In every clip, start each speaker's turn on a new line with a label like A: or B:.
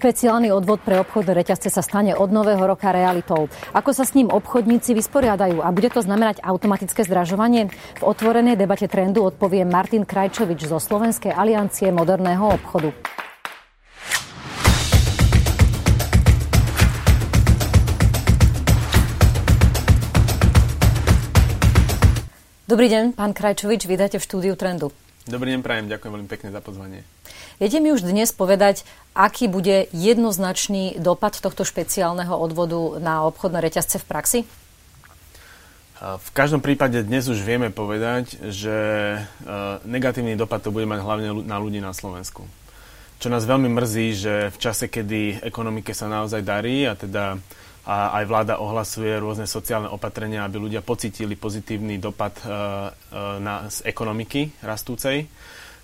A: Špeciálny odvod pre obchodné reťazce sa stane od nového roka realitou. Ako sa s ním obchodníci vysporiadajú a bude to znamenať automatické zdražovanie? V otvorenej debate trendu odpovie Martin Krajčovič zo Slovenskej aliancie moderného obchodu. Dobrý deň, pán Krajčovič, vydajte v štúdiu Trendu.
B: Dobrý deň, prajem, ďakujem veľmi pekne za pozvanie.
A: Viete mi už dnes povedať, aký bude jednoznačný dopad tohto špeciálneho odvodu na obchodné reťazce v praxi?
B: V každom prípade dnes už vieme povedať, že negatívny dopad to bude mať hlavne na ľudí na Slovensku. Čo nás veľmi mrzí, že v čase, kedy ekonomike sa naozaj darí a teda a aj vláda ohlasuje rôzne sociálne opatrenia, aby ľudia pocitili pozitívny dopad e, e, na, z ekonomiky rastúcej,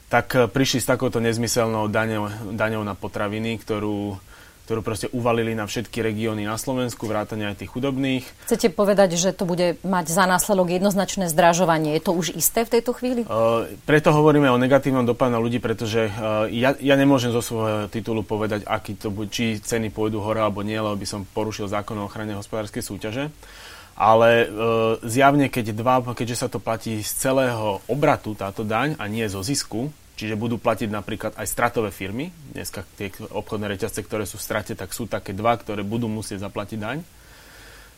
B: tak e, prišli s takouto nezmyselnou daňou, daňou na potraviny, ktorú ktorú proste uvalili na všetky regióny na Slovensku, vrátane aj tých chudobných.
A: Chcete povedať, že to bude mať za následok jednoznačné zdražovanie. Je to už isté v tejto chvíli? Uh,
B: preto hovoríme o negatívnom dopade na ľudí, pretože uh, ja, ja nemôžem zo svojho titulu povedať, aký to bude, či ceny pôjdu hore alebo nie, lebo by som porušil zákon o ochrane hospodárskej súťaže. Ale e, zjavne, keď dva, keďže sa to platí z celého obratu táto daň a nie zo zisku, Čiže budú platiť napríklad aj stratové firmy. Dneska tie obchodné reťazce, ktoré sú v strate, tak sú také dva, ktoré budú musieť zaplatiť daň.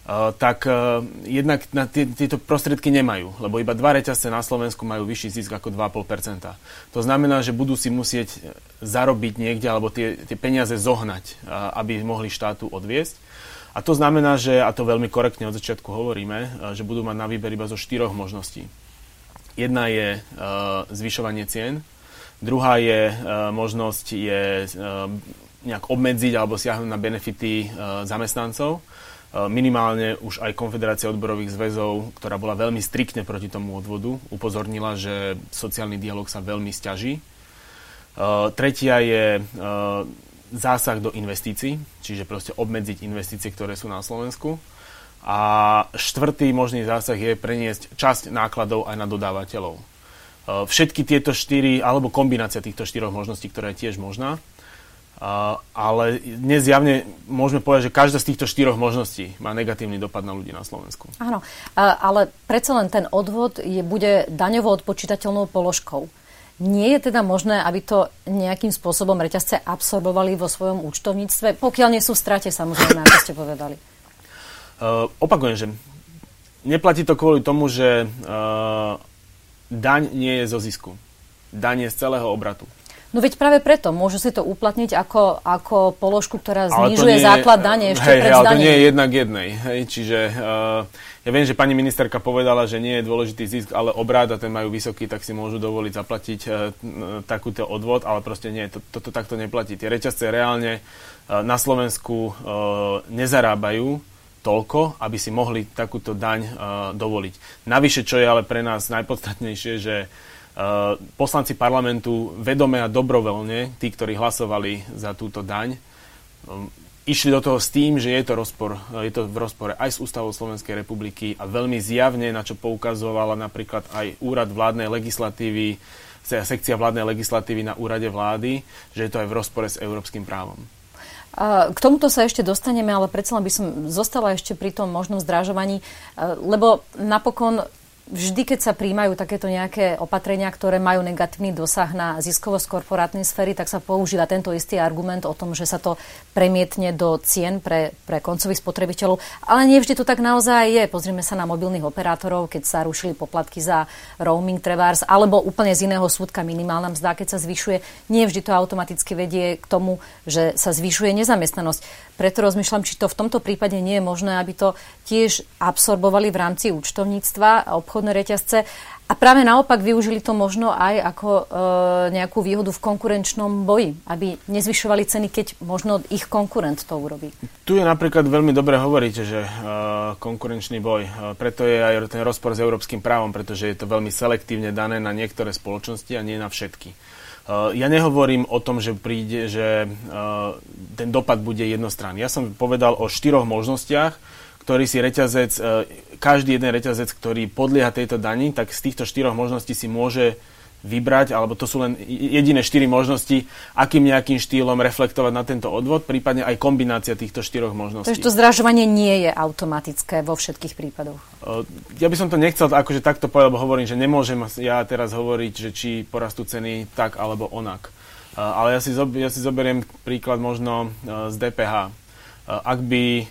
B: Uh, tak uh, jednak na tie, tieto prostriedky nemajú, lebo iba dva reťazce na Slovensku majú vyšší zisk ako 2,5%. To znamená, že budú si musieť zarobiť niekde alebo tie, tie peniaze zohnať, uh, aby mohli štátu odviesť. A to znamená, že, a to veľmi korektne od začiatku hovoríme, že budú mať na výber iba zo štyroch možností. Jedna je zvyšovanie cien, Druhá je, e, možnosť je e, nejak obmedziť alebo siahnuť na benefity e, zamestnancov. Minimálne už aj Konfederácia odborových zväzov, ktorá bola veľmi striktne proti tomu odvodu, upozornila, že sociálny dialog sa veľmi stiaží. Tretia je zásah do investícií, čiže proste obmedziť investície, ktoré sú na Slovensku. A štvrtý možný zásah je preniesť časť nákladov aj na dodávateľov. Eh, všetky tieto štyri, alebo kombinácia týchto štyroch možností, ktorá je tiež možná. Uh, ale dnes javne môžeme povedať, že každá z týchto štyroch možností má negatívny dopad na ľudí na Slovensku.
A: Áno, ale predsa len ten odvod je, bude daňovo odpočítateľnou položkou. Nie je teda možné, aby to nejakým spôsobom reťazce absorbovali vo svojom účtovníctve, pokiaľ nie sú v strate, samozrejme, ako ste povedali.
B: Uh, opakujem, že neplatí to kvôli tomu, že uh, daň nie je zo zisku. Daň je z celého obratu.
A: No veď práve preto môžu si to uplatniť ako, ako položku, ktorá znižuje základ dane ešte
B: hej,
A: pred
B: ale to nie je jednak jednej. Hej, čiže uh, ja viem, že pani ministerka povedala, že nie je dôležitý zisk, ale obrad a ten majú vysoký, tak si môžu dovoliť zaplatiť uh, takúto odvod, ale proste nie, toto to, to takto neplatí. Tie reťazce reálne uh, na Slovensku uh, nezarábajú toľko, aby si mohli takúto daň uh, dovoliť. Navyše, čo je ale pre nás najpodstatnejšie, že uh, poslanci parlamentu vedome a dobrovoľne, tí, ktorí hlasovali za túto daň, um, išli do toho s tým, že je to, rozpor, je to v rozpore aj s ústavou Slovenskej republiky a veľmi zjavne, na čo poukazovala napríklad aj úrad vládnej legislatívy, sekcia vládnej legislatívy na úrade vlády, že je to aj v rozpore s európskym právom.
A: K tomuto sa ešte dostaneme, ale predsa len by som zostala ešte pri tom možnom zdražovaní, lebo napokon vždy, keď sa príjmajú takéto nejaké opatrenia, ktoré majú negatívny dosah na ziskovosť korporátnej sféry, tak sa používa tento istý argument o tom, že sa to premietne do cien pre, pre koncových spotrebiteľov. Ale nie vždy to tak naozaj je. Pozrime sa na mobilných operátorov, keď sa rušili poplatky za roaming trebárs, alebo úplne z iného súdka minimálna mzda, keď sa zvyšuje. Nie vždy to automaticky vedie k tomu, že sa zvyšuje nezamestnanosť. Preto rozmýšľam, či to v tomto prípade nie je možné, aby to tiež absorbovali v rámci účtovníctva a obchodné reťazce a práve naopak využili to možno aj ako e, nejakú výhodu v konkurenčnom boji, aby nezvyšovali ceny, keď možno ich konkurent to urobí.
B: Tu je napríklad veľmi dobre hovoríte, že e, konkurenčný boj. E, preto je aj ten rozpor s európskym právom, pretože je to veľmi selektívne dané na niektoré spoločnosti a nie na všetky. Eh, ja nehovorím o tom, že príde, že eh, ten dopad bude jednostranný. Ja som povedal o štyroch možnostiach, ktorý si reťazec, eh, každý jeden reťazec, ktorý podlieha tejto dani, tak z týchto štyroch možností si môže vybrať, alebo to sú len jediné štyri možnosti, akým nejakým štýlom reflektovať na tento odvod, prípadne aj kombinácia týchto štyroch možností.
A: Takže to zdražovanie nie je automatické vo všetkých prípadoch.
B: Ja by som to nechcel akože takto povedať, lebo hovorím, že nemôžem ja teraz hovoriť, že či porastú ceny tak alebo onak. Ale ja si, ja si zoberiem príklad možno z DPH. Ak by,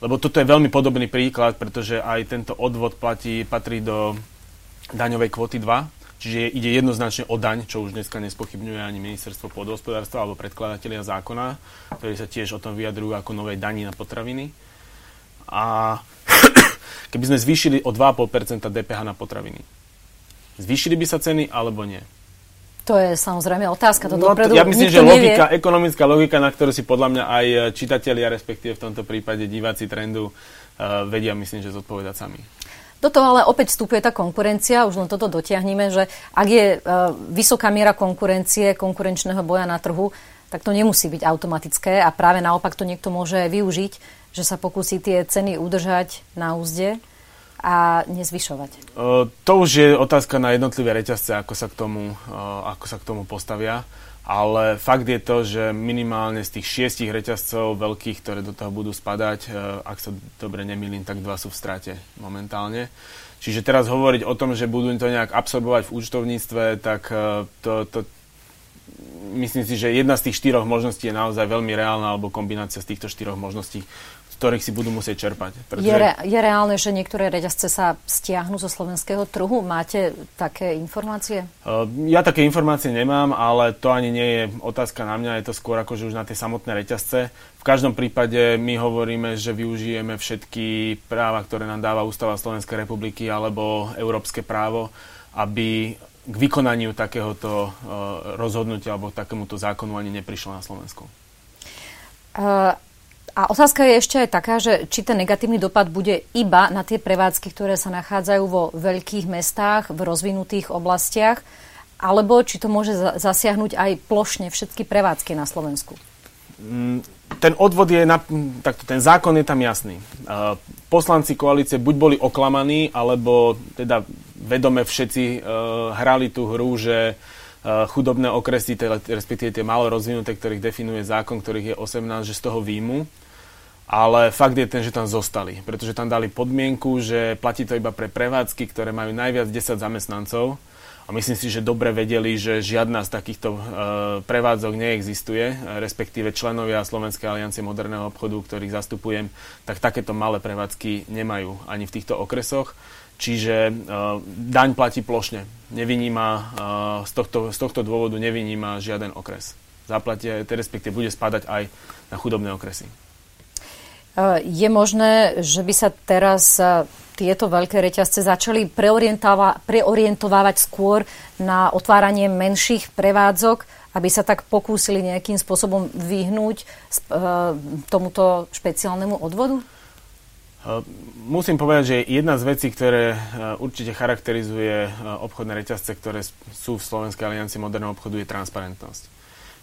B: lebo toto je veľmi podobný príklad, pretože aj tento odvod platí, patrí do daňovej kvoty 2, Čiže ide jednoznačne o daň, čo už dneska nespochybňuje ani ministerstvo pôdohospodárstva alebo predkladatelia zákona, ktorí sa tiež o tom vyjadrujú ako novej daní na potraviny. A keby sme zvýšili o 2,5% DPH na potraviny, zvýšili by sa ceny alebo nie?
A: To je samozrejme otázka. To
B: no,
A: dopredu
B: ja myslím, že logika, nevie. ekonomická logika, na ktorú si podľa mňa aj čitatelia, respektíve v tomto prípade diváci trendu, uh, vedia, myslím, že zodpovedať sami.
A: Do toho ale opäť vstupuje tá konkurencia, už len toto dotiahneme, že ak je uh, vysoká miera konkurencie, konkurenčného boja na trhu, tak to nemusí byť automatické a práve naopak to niekto môže využiť, že sa pokusí tie ceny udržať na úzde a nezvyšovať.
B: Uh, to už je otázka na jednotlivé reťazce, ako sa k tomu, uh, ako sa k tomu postavia ale fakt je to, že minimálne z tých šiestich reťazcov veľkých, ktoré do toho budú spadať, e, ak sa dobre nemýlim, tak dva sú v strate momentálne. Čiže teraz hovoriť o tom, že budú to nejak absorbovať v účtovníctve, tak e, to, to myslím si, že jedna z tých štyroch možností je naozaj veľmi reálna, alebo kombinácia z týchto štyroch možností, ktorých si budú musieť čerpať.
A: Pretože... Je, re, je reálne, že niektoré reťazce sa stiahnu zo slovenského trhu? Máte také informácie?
B: Uh, ja také informácie nemám, ale to ani nie je otázka na mňa, je to skôr akože už na tie samotné reťazce. V každom prípade my hovoríme, že využijeme všetky práva, ktoré nám dáva Ústava Slovenskej republiky alebo európske právo, aby k vykonaniu takéhoto uh, rozhodnutia alebo takémuto zákonu ani neprišlo na Slovensku.
A: Uh, a otázka je ešte aj taká, že či ten negatívny dopad bude iba na tie prevádzky, ktoré sa nachádzajú vo veľkých mestách, v rozvinutých oblastiach, alebo či to môže zasiahnuť aj plošne všetky prevádzky na Slovensku.
B: Mm, ten odvod je, na, takto, ten zákon je tam jasný. Poslanci koalície buď boli oklamaní, alebo teda vedome všetci uh, hrali tú hru, že uh, chudobné okresy, teda, respektíve tie málo rozvinuté, ktorých definuje zákon, ktorých je 18, že z toho výjmu ale fakt je ten, že tam zostali, pretože tam dali podmienku, že platí to iba pre prevádzky, ktoré majú najviac 10 zamestnancov a myslím si, že dobre vedeli, že žiadna z takýchto e, prevádzok neexistuje, respektíve členovia Slovenskej aliancie moderného obchodu, ktorých zastupujem, tak takéto malé prevádzky nemajú ani v týchto okresoch. Čiže e, daň platí plošne. Nevyníma, e, z, tohto, z tohto dôvodu nevyníma žiaden okres. Zaplatia, respektíve bude spadať aj na chudobné okresy.
A: E, je možné, že by sa teraz e, tieto veľké reťazce začali preorientovávať skôr na otváranie menších prevádzok, aby sa tak pokúsili nejakým spôsobom vyhnúť e, tomuto špeciálnemu odvodu?
B: Musím povedať, že jedna z vecí, ktoré určite charakterizuje obchodné reťazce, ktoré sú v Slovenskej aliancii moderného obchodu, je transparentnosť.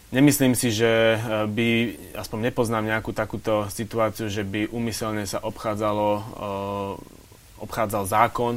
B: Nemyslím si, že eh, by, aspoň nepoznám nejakú takúto situáciu, že by umyselne sa obchádzalo, eh, obchádzal zákon,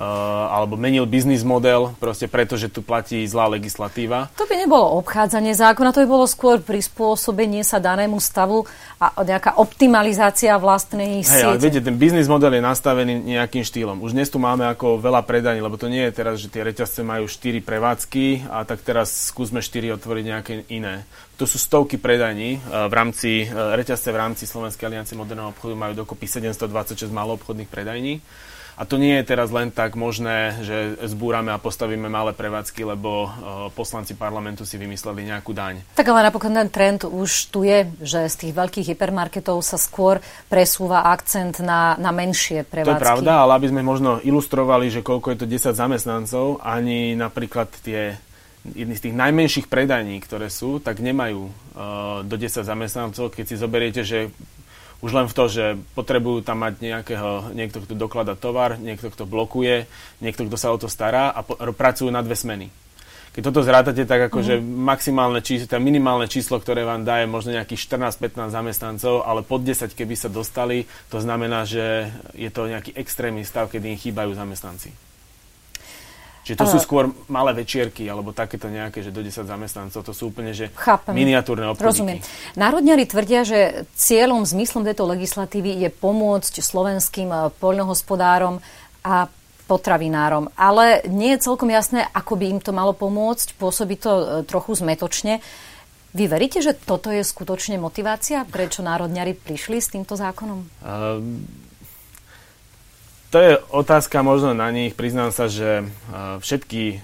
B: alebo menil biznis model, proste preto, že tu platí zlá legislatíva.
A: To by nebolo obchádzanie zákona, to by bolo skôr prispôsobenie sa danému stavu a nejaká optimalizácia vlastnej
B: Hej, ale viete, ten biznis model je nastavený nejakým štýlom. Už dnes tu máme ako veľa predaní, lebo to nie je teraz, že tie reťazce majú 4 prevádzky a tak teraz skúsme 4 otvoriť nejaké iné. To sú stovky predaní eh, v rámci, eh, reťazce v rámci Slovenskej aliancie moderného obchodu majú dokopy 726 maloobchodných predajní. A to nie je teraz len tak možné, že zbúrame a postavíme malé prevádzky, lebo uh, poslanci parlamentu si vymysleli nejakú daň.
A: Tak ale napokon ten trend už tu je, že z tých veľkých hypermarketov sa skôr presúva akcent na, na menšie prevádzky.
B: To je pravda, ale aby sme možno ilustrovali, že koľko je to 10 zamestnancov, ani napríklad tie jedny z tých najmenších predajní, ktoré sú, tak nemajú uh, do 10 zamestnancov. Keď si zoberiete, že už len v to, že potrebujú tam mať nejakého, niekto, kto doklada tovar, niekto, kto blokuje, niekto, kto sa o to stará a po, pracujú na dve smeny. Keď toto zrátate, tak akože mm. maximálne číslo, teda minimálne číslo, ktoré vám dá, je možno nejakých 14-15 zamestnancov, ale pod 10, keby sa dostali, to znamená, že je to nejaký extrémny stav, kedy im chýbajú zamestnanci. Čiže to uh, sú skôr malé večierky, alebo takéto nejaké, že do 10 zamestnancov. To sú úplne, že
A: chápem.
B: miniatúrne obchodíky. Rozumiem.
A: Národňari tvrdia, že cieľom, zmyslom tejto legislatívy je pomôcť slovenským eh, poľnohospodárom a potravinárom. Ale nie je celkom jasné, ako by im to malo pomôcť. Pôsobí to eh, trochu zmetočne. Vy veríte, že toto je skutočne motivácia, prečo národňari prišli s týmto zákonom? Uh,
B: to je otázka možno na nich. Priznám sa, že všetky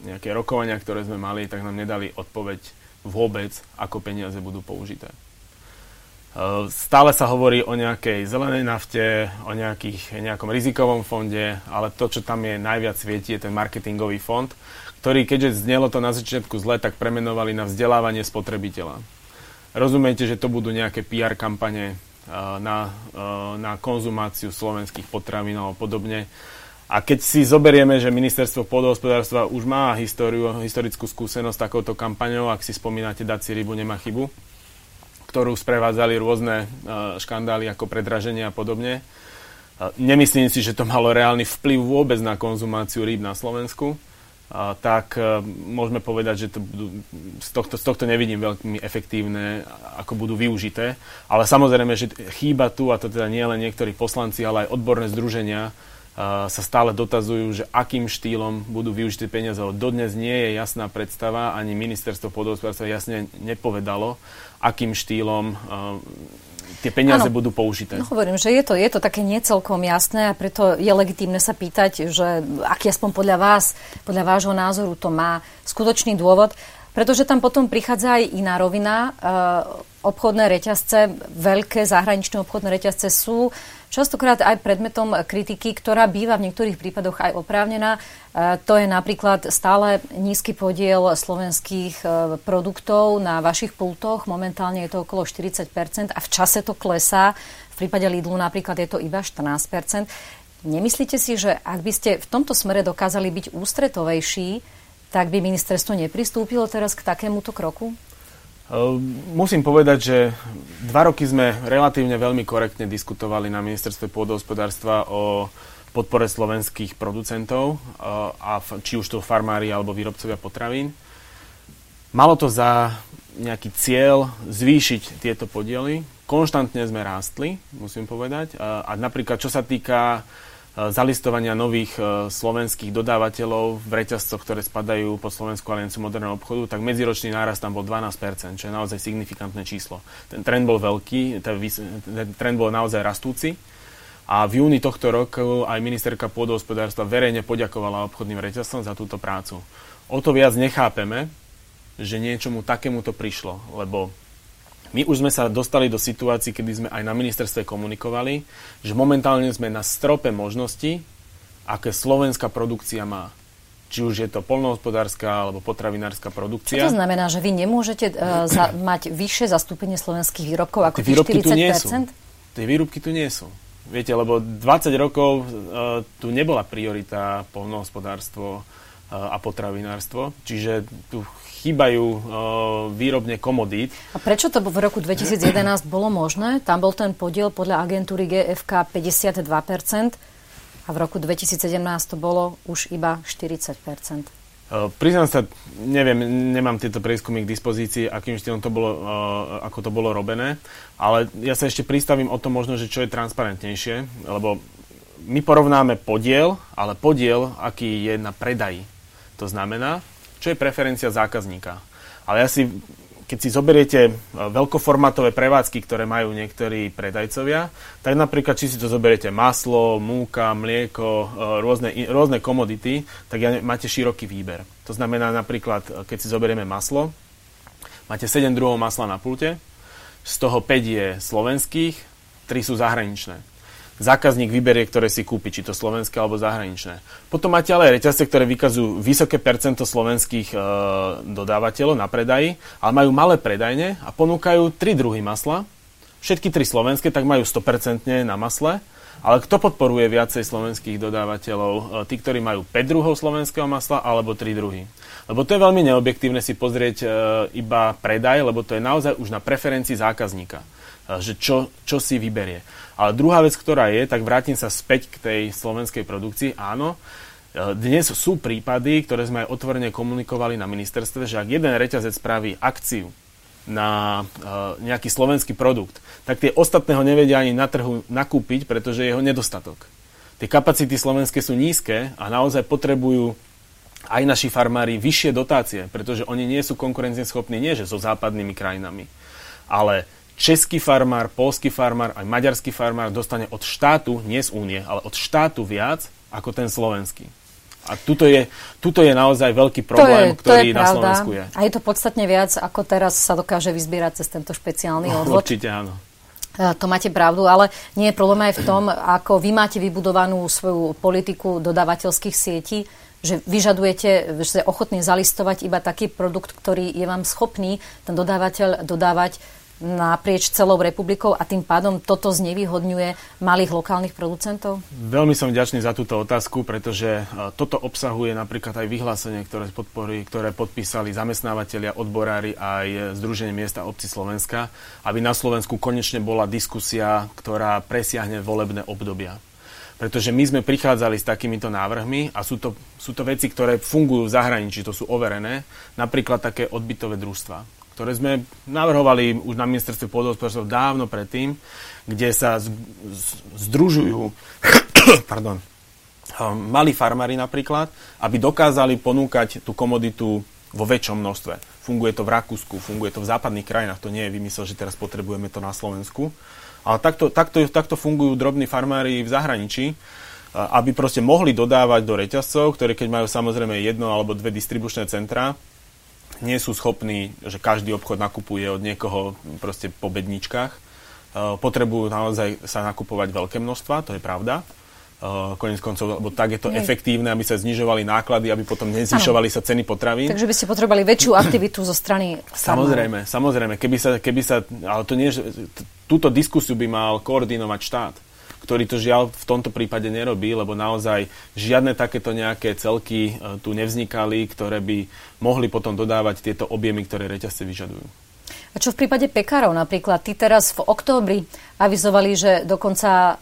B: nejaké rokovania, ktoré sme mali, tak nám nedali odpoveď vôbec, ako peniaze budú použité. Stále sa hovorí o nejakej zelenej nafte, o nejakých, nejakom rizikovom fonde, ale to, čo tam je najviac svieti, je ten marketingový fond, ktorý, keďže znelo to na začiatku zle, tak premenovali na vzdelávanie spotrebiteľa. Rozumiete, že to budú nejaké PR kampane na, na konzumáciu slovenských potravín alebo podobne. A keď si zoberieme, že ministerstvo pôdohospodárstva už má históriu, historickú skúsenosť takouto kampaňou, ak si spomínate dať si rybu, nemá chybu, ktorú sprevádzali rôzne škandály ako predraženie a podobne. Nemyslím si, že to malo reálny vplyv vôbec na konzumáciu rýb na Slovensku tak e, môžeme povedať, že to budú, z, tohto, z tohto nevidím veľmi efektívne, ako budú využité. Ale samozrejme, že chýba tu, a to teda nie len niektorí poslanci, ale aj odborné združenia, sa stále dotazujú, že akým štýlom budú využité peniaze. Dodnes nie je jasná predstava, ani ministerstvo podhospodárstva jasne nepovedalo, akým štýlom tie peniaze ano, budú použité.
A: No hovorím, že je to, je to také niecelkom jasné a preto je legitímne sa pýtať, že aký aspoň podľa vás, podľa vášho názoru to má skutočný dôvod, pretože tam potom prichádza aj iná rovina. Obchodné reťazce, veľké zahraničné obchodné reťazce sú častokrát aj predmetom kritiky, ktorá býva v niektorých prípadoch aj oprávnená. E, to je napríklad stále nízky podiel slovenských e, produktov na vašich pultoch. Momentálne je to okolo 40% a v čase to klesá. V prípade Lidlu napríklad je to iba 14% Nemyslíte si, že ak by ste v tomto smere dokázali byť ústretovejší, tak by ministerstvo nepristúpilo teraz k takémuto kroku?
B: Ehm, musím povedať, že dva roky sme relatívne veľmi korektne diskutovali na ministerstve pôdohospodárstva o podpore slovenských producentov, eh, a či už to farmári alebo výrobcovia potravín. Malo to za nejaký cieľ zvýšiť tieto podiely. Konštantne sme rástli, musím povedať. A, a napríklad, čo sa týka zalistovania nových e, slovenských dodávateľov v reťazcoch, ktoré spadajú po Slovensku aliancu moderného obchodu, tak medziročný nárast tam bol 12%, čo je naozaj signifikantné číslo. Ten trend bol veľký, ten trend bol naozaj rastúci. A v júni tohto roku aj ministerka pôdohospodárstva verejne poďakovala obchodným reťazcom za túto prácu. O to viac nechápeme, že niečomu takémuto prišlo, lebo my už sme sa dostali do situácií, kedy sme aj na ministerstve komunikovali, že momentálne sme na strope možností, aké slovenská produkcia má. Či už je to polnohospodárska alebo potravinárska produkcia.
A: Čo to znamená, že vy nemôžete uh, za, mať vyššie zastúpenie slovenských výrobkov ako Tie výrobky 40%? Tu nie sú.
B: Tie výrobky tu nie sú. Viete, lebo 20 rokov uh, tu nebola priorita polnohospodárstvo uh, a potravinárstvo, čiže tu chýbajú uh, výrobne komodít.
A: A prečo to v roku 2011 bolo možné? Tam bol ten podiel podľa agentúry GFK 52% a v roku 2017 to bolo už iba 40%.
B: Uh, priznám sa, neviem, nemám tieto prieskumy k dispozícii, akým štýlom to bolo, uh, ako to bolo robené, ale ja sa ešte pristavím o tom možno, že čo je transparentnejšie, lebo my porovnáme podiel, ale podiel, aký je na predaji. To znamená, čo je preferencia zákazníka. Ale ja si, keď si zoberiete e, veľkoformátové prevádzky, ktoré majú niektorí predajcovia, tak napríklad, či si to zoberiete maslo, múka, mlieko, e, rôzne, rôzne komodity, tak máte široký výber. To znamená napríklad, e, keď si zoberieme maslo, máte 7 druhov masla na pulte, z toho 5 je slovenských, 3 sú zahraničné zákazník vyberie, ktoré si kúpi, či to slovenské alebo zahraničné. Potom máte ale aj reťazce, ktoré vykazujú vysoké percento slovenských e, dodávateľov na predaji, ale majú malé predajne a ponúkajú tri druhy masla. Všetky tri slovenské, tak majú 100% na masle. Ale kto podporuje viacej slovenských dodávateľov? E, tí, ktorí majú 5 druhov slovenského masla alebo 3 druhy. Lebo to je veľmi neobjektívne si pozrieť e, iba predaj, lebo to je naozaj už na preferencii zákazníka. E, že čo, čo si vyberie. Ale druhá vec, ktorá je, tak vrátim sa späť k tej slovenskej produkcii. Áno, dnes sú prípady, ktoré sme aj otvorene komunikovali na ministerstve, že ak jeden reťazec spraví akciu na nejaký slovenský produkt, tak tie ostatné ho nevedia ani na trhu nakúpiť, pretože je jeho nedostatok. Tie kapacity slovenské sú nízke a naozaj potrebujú aj naši farmári vyššie dotácie, pretože oni nie sú konkurencieschopní nie že so západnými krajinami, ale český farmár, polský farmár, aj maďarský farmár dostane od štátu, nie z únie, ale od štátu viac ako ten slovenský. A tuto je, tuto je naozaj veľký problém, to je, ktorý to je na Slovensku je.
A: A je to podstatne viac, ako teraz sa dokáže vyzbierať cez tento špeciálny odvod.
B: Určite áno.
A: E, to máte pravdu, ale nie je problém aj v tom, ako vy máte vybudovanú svoju politiku dodávateľských sietí, že vyžadujete, že ste ochotní zalistovať iba taký produkt, ktorý je vám schopný ten dodávateľ dodávať naprieč celou republikou a tým pádom toto znevýhodňuje malých lokálnych producentov?
B: Veľmi som vďačný za túto otázku, pretože e, toto obsahuje napríklad aj vyhlásenie, ktoré, podpory, ktoré podpísali zamestnávateľia, odborári aj Združenie miesta obci Slovenska, aby na Slovensku konečne bola diskusia, ktorá presiahne volebné obdobia. Pretože my sme prichádzali s takýmito návrhmi a sú to, sú to veci, ktoré fungujú v zahraničí, to sú overené, napríklad také odbytové družstva, ktoré sme navrhovali už na ministerstve pôdohospodárstva dávno predtým, kde sa z, z, združujú pardon, um, malí farmári napríklad, aby dokázali ponúkať tú komoditu vo väčšom množstve. Funguje to v Rakúsku, funguje to v západných krajinách, to nie je vymysel, že teraz potrebujeme to na Slovensku. Ale takto, takto, takto fungujú drobní farmári v zahraničí, aby proste mohli dodávať do reťazcov, ktoré keď majú samozrejme jedno alebo dve distribučné centra, nie sú schopní, že každý obchod nakupuje od niekoho proste po bedničkách. Potrebujú naozaj sa nakupovať veľké množstva, to je pravda. Uh, konec koncov, lebo tak je to Nie. efektívne, aby sa znižovali náklady, aby potom nezvyšovali sa ceny potravín.
A: Takže by ste potrebovali väčšiu aktivitu zo strany
B: Samozrejme, samozrejme. Keby sa, keby sa, ale to nie, túto diskusiu by mal koordinovať štát, ktorý to žiaľ v tomto prípade nerobí, lebo naozaj žiadne takéto nejaké celky e, tu nevznikali, ktoré by mohli potom dodávať tieto objemy, ktoré reťazce vyžadujú.
A: A čo v prípade pekárov napríklad? Tí teraz v októbri avizovali, že dokonca uh,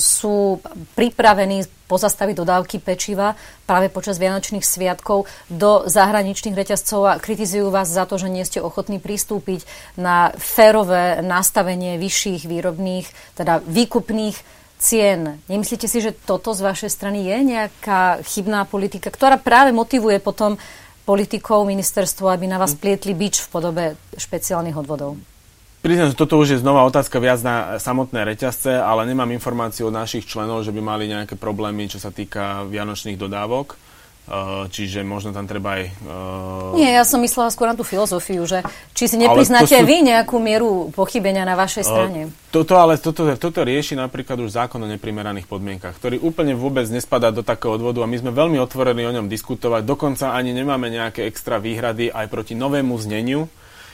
A: sú pripravení pozastaviť dodávky pečiva práve počas Vianočných sviatkov do zahraničných reťazcov a kritizujú vás za to, že nie ste ochotní pristúpiť na férové nastavenie vyšších výrobných, teda výkupných cien. Nemyslíte si, že toto z vašej strany je nejaká chybná politika, ktorá práve motivuje potom politikov ministerstvo, aby na vás plietli bič v podobe špeciálnych odvodov?
B: Priznám, že toto už je znova otázka viac na samotné reťazce, ale nemám informáciu od našich členov, že by mali nejaké problémy, čo sa týka vianočných dodávok. Uh, čiže možno tam treba aj...
A: Uh... Nie, ja som myslela skôr na tú filozofiu, že či si nepriznáte sú... vy nejakú mieru pochybenia na vašej uh, strane.
B: Toto ale toto, toto rieši napríklad už zákon o neprimeraných podmienkach, ktorý úplne vôbec nespadá do takého odvodu a my sme veľmi otvorení o ňom diskutovať. Dokonca ani nemáme nejaké extra výhrady aj proti novému zneniu,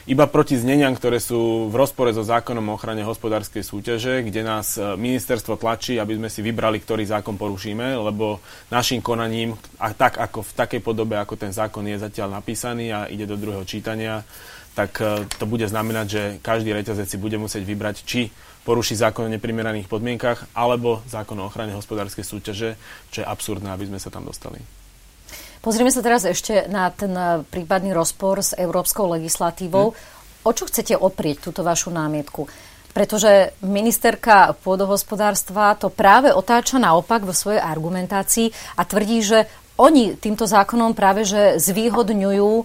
B: iba proti zneniam, ktoré sú v rozpore so zákonom o ochrane hospodárskej súťaže, kde nás e, ministerstvo tlačí, aby sme si vybrali, ktorý zákon porušíme, lebo našim konaním, a tak ako v takej podobe, ako ten zákon je zatiaľ napísaný a ide do druhého čítania, tak e, to bude znamenať, že každý reťazec si bude musieť vybrať, či poruší zákon o neprimeraných podmienkach alebo zákon o ochrane hospodárskej súťaže, čo je absurdné, aby sme sa tam dostali.
A: Pozrieme sa teraz ešte na ten eh, prípadný rozpor s európskou legislatívou. Hmm. O čo chcete oprieť túto vašu námietku? Pretože ministerka pôdohospodárstva to práve otáča naopak vo svojej argumentácii a tvrdí, že oni týmto zákonom práve že zvýhodňujú uh,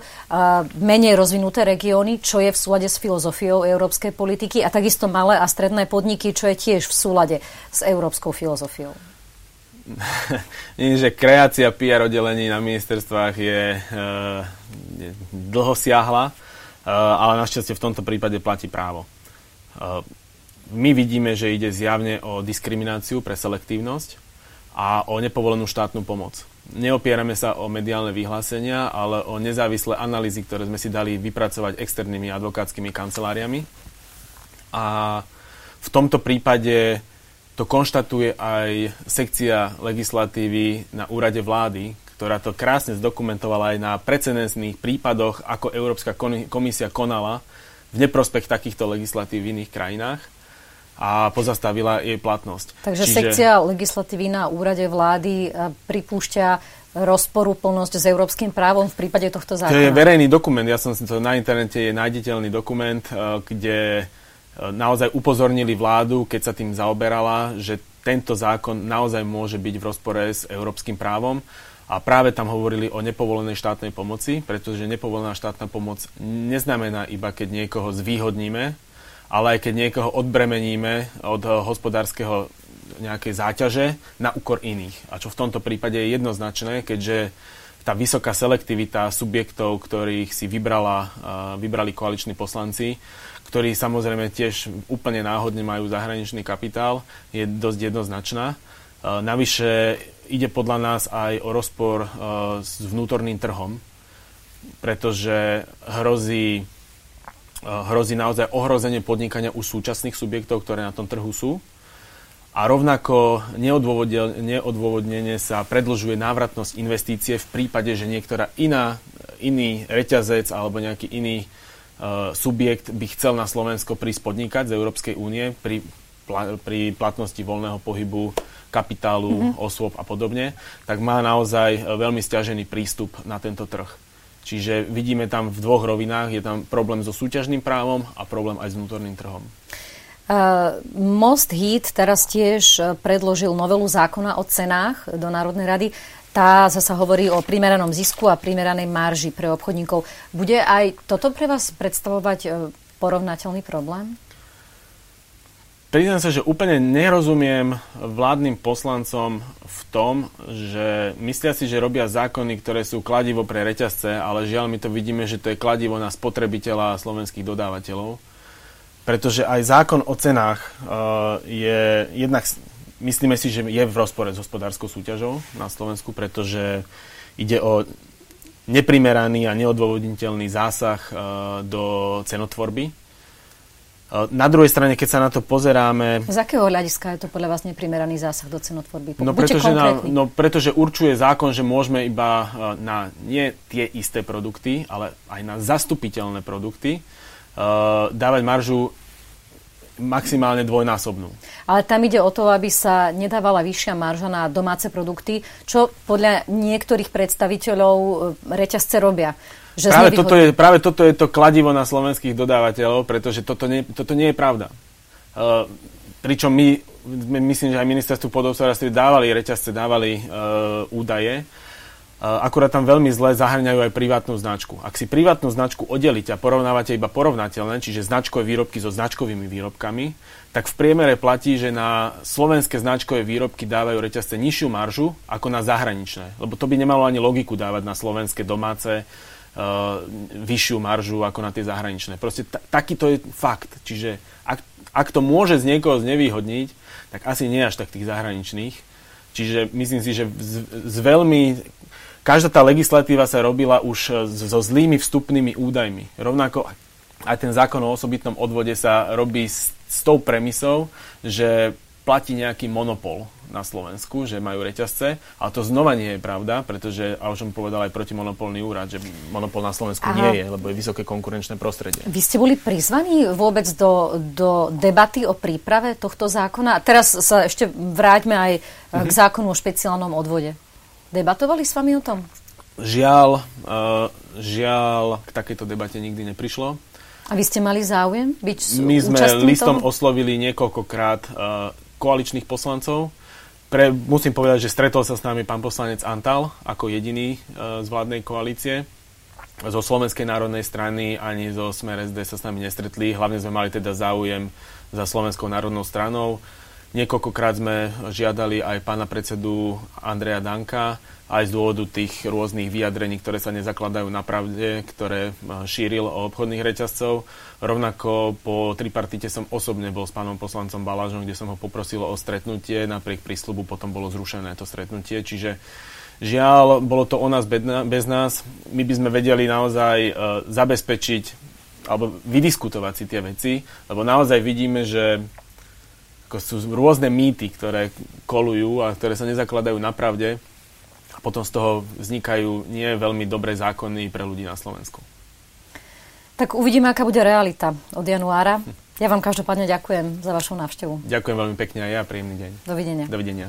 A: menej rozvinuté regióny, čo je v súlade s filozofiou európskej politiky a takisto malé a stredné podniky, čo je tiež v súlade s európskou filozofiou.
B: nie, že kreácia PR oddelení na ministerstvách je, uh, je dlhosiahla, uh, ale našťastie v tomto prípade platí právo. Uh, my vidíme, že ide zjavne o diskrimináciu pre selektívnosť a o nepovolenú štátnu pomoc. Neopierame sa o mediálne vyhlásenia, ale o nezávislé analýzy, ktoré sme si dali vypracovať externými advokátskymi kanceláriami. A v tomto prípade to konštatuje aj sekcia legislatívy na úrade vlády, ktorá to krásne zdokumentovala aj na precedensných prípadoch, ako Európska komisia konala v neprospech takýchto legislatív v iných krajinách. a pozastavila jej platnosť.
A: Takže Čiže... sekcia legislatívy na úrade vlády pripúšťa rozporúplnosť s európskym právom v prípade tohto zákona?
B: To je verejný dokument, ja som si to na internete je nájditeľný dokument, kde naozaj upozornili vládu, keď sa tým zaoberala, že tento zákon naozaj môže byť v rozpore s európskym právom. A práve tam hovorili o nepovolenej štátnej pomoci, pretože nepovolená štátna pomoc neznamená iba, keď niekoho zvýhodníme, ale aj keď niekoho odbremeníme od hospodárskeho nejakej záťaže na úkor iných. A čo v tomto prípade je jednoznačné, keďže tá vysoká selektivita subjektov, ktorých si vybrala, vybrali koaliční poslanci, ktorí samozrejme tiež úplne náhodne majú zahraničný kapitál, je dosť jednoznačná. E, navyše ide podľa nás aj o rozpor e, s vnútorným trhom, pretože hrozí, e, hrozí naozaj ohrozenie podnikania už súčasných subjektov, ktoré na tom trhu sú. A rovnako neodôvodnenie sa predlžuje návratnosť investície v prípade, že niektorá iná, iný reťazec alebo nejaký iný subjekt by chcel na Slovensko prísť podnikať z Európskej únie pri, pri platnosti voľného pohybu kapitálu, mm-hmm. osôb a podobne, tak má naozaj e, veľmi stiažený prístup na tento trh. Čiže vidíme tam v dvoch rovinách, je tam problém so súťažným právom a problém aj s vnútorným trhom.
A: Uh, Most Heat teraz tiež predložil novelu zákona o cenách do Národnej rady. Tá zasa hovorí o primeranom zisku a primeranej marži pre obchodníkov. Bude aj toto pre vás predstavovať e, porovnateľný problém?
B: Priznám sa, že úplne nerozumiem vládnym poslancom v tom, že myslia si, že robia zákony, ktoré sú kladivo pre reťazce, ale žiaľ my to vidíme, že to je kladivo na spotrebiteľa a slovenských dodávateľov. Pretože aj zákon o cenách uh, je jednak myslíme si, že je v rozpore s hospodárskou súťažou na Slovensku, pretože ide o neprimeraný a neodôvodniteľný zásah uh, do cenotvorby. Uh, na druhej strane, keď sa na to pozeráme...
A: Z akého hľadiska je to podľa vás neprimeraný zásah do cenotvorby?
B: No pretože, na, no pretože určuje zákon, že môžeme iba uh, na nie tie isté produkty, ale aj na zastupiteľné produkty dávať maržu maximálne dvojnásobnú.
A: Ale tam ide o to, aby sa nedávala vyššia marža na domáce produkty, čo podľa niektorých predstaviteľov e, reťazce robia.
B: Že práve, toto je, práve toto je to kladivo na slovenských dodávateľov, pretože toto nie, toto nie je pravda. Uh, pričom my, myslím, že aj ministerstvu podhospodárstva dávali reťazce, dávali uh, údaje, akurát tam veľmi zle zahrňajú aj privátnu značku. Ak si privátnu značku oddeliť a porovnávate iba porovnateľné, čiže značkové výrobky so značkovými výrobkami, tak v priemere platí, že na slovenské značkové výrobky dávajú reťazce nižšiu maržu ako na zahraničné. Lebo to by nemalo ani logiku dávať na slovenské domáce uh, vyššiu maržu ako na tie zahraničné. Proste t- takýto je fakt. Čiže ak, ak to môže z niekoho znevýhodniť, tak asi nie až tak tých zahraničných. Čiže myslím si, že z, z veľmi každá tá legislatíva sa robila už e, so zlými vstupnými údajmi. Rovnako aj ten zákon o osobitnom odvode sa robí s, s tou premisou, že platí nejaký monopol na Slovensku, že majú reťazce, ale to znova nie je pravda, pretože, a už som povedal aj protimonopolný úrad, že monopol na Slovensku Aha. nie je, lebo je vysoké konkurenčné prostredie.
A: Vy ste boli prizvaní vôbec do, do debaty o príprave tohto zákona? A teraz sa ešte vráťme aj k mhm. zákonu o špeciálnom odvode. Debatovali s vami o tom?
B: Žiaľ, uh, žiaľ, k takejto debate nikdy neprišlo.
A: A vy ste mali záujem byť
B: My sme listom toho? oslovili niekoľkokrát uh, koaličných poslancov. Pre, musím povedať, že stretol sa s nami pán poslanec Antal ako jediný uh, z vládnej koalície. Zo Slovenskej národnej strany ani zo Smer SD sa s nami nestretli. Hlavne sme mali teda záujem za Slovenskou národnou stranou. Niekoľkokrát sme žiadali aj pána predsedu Andreja Danka, aj z dôvodu tých rôznych vyjadrení, ktoré sa nezakladajú na pravde, ktoré eh, šíril o obchodných reťazcov. Rovnako po tripartite som osobne bol s pánom poslancom Balážom, kde som ho poprosil o stretnutie, napriek prísľubu potom bolo zrušené to stretnutie, čiže žiaľ, bolo to o nás bez nás. My by sme vedeli naozaj uh, zabezpečiť alebo vydiskutovať si tie veci, lebo naozaj vidíme, že ako sú rôzne mýty, ktoré kolujú a ktoré sa nezakladajú na pravde a potom z toho vznikajú nie veľmi dobré zákony pre ľudí na Slovensku.
A: Tak uvidíme, aká bude realita od januára. Hm. Ja vám každopádne ďakujem za vašu návštevu.
B: Ďakujem veľmi pekne a ja príjemný deň.
A: Dovidenia.
B: Dovidenia.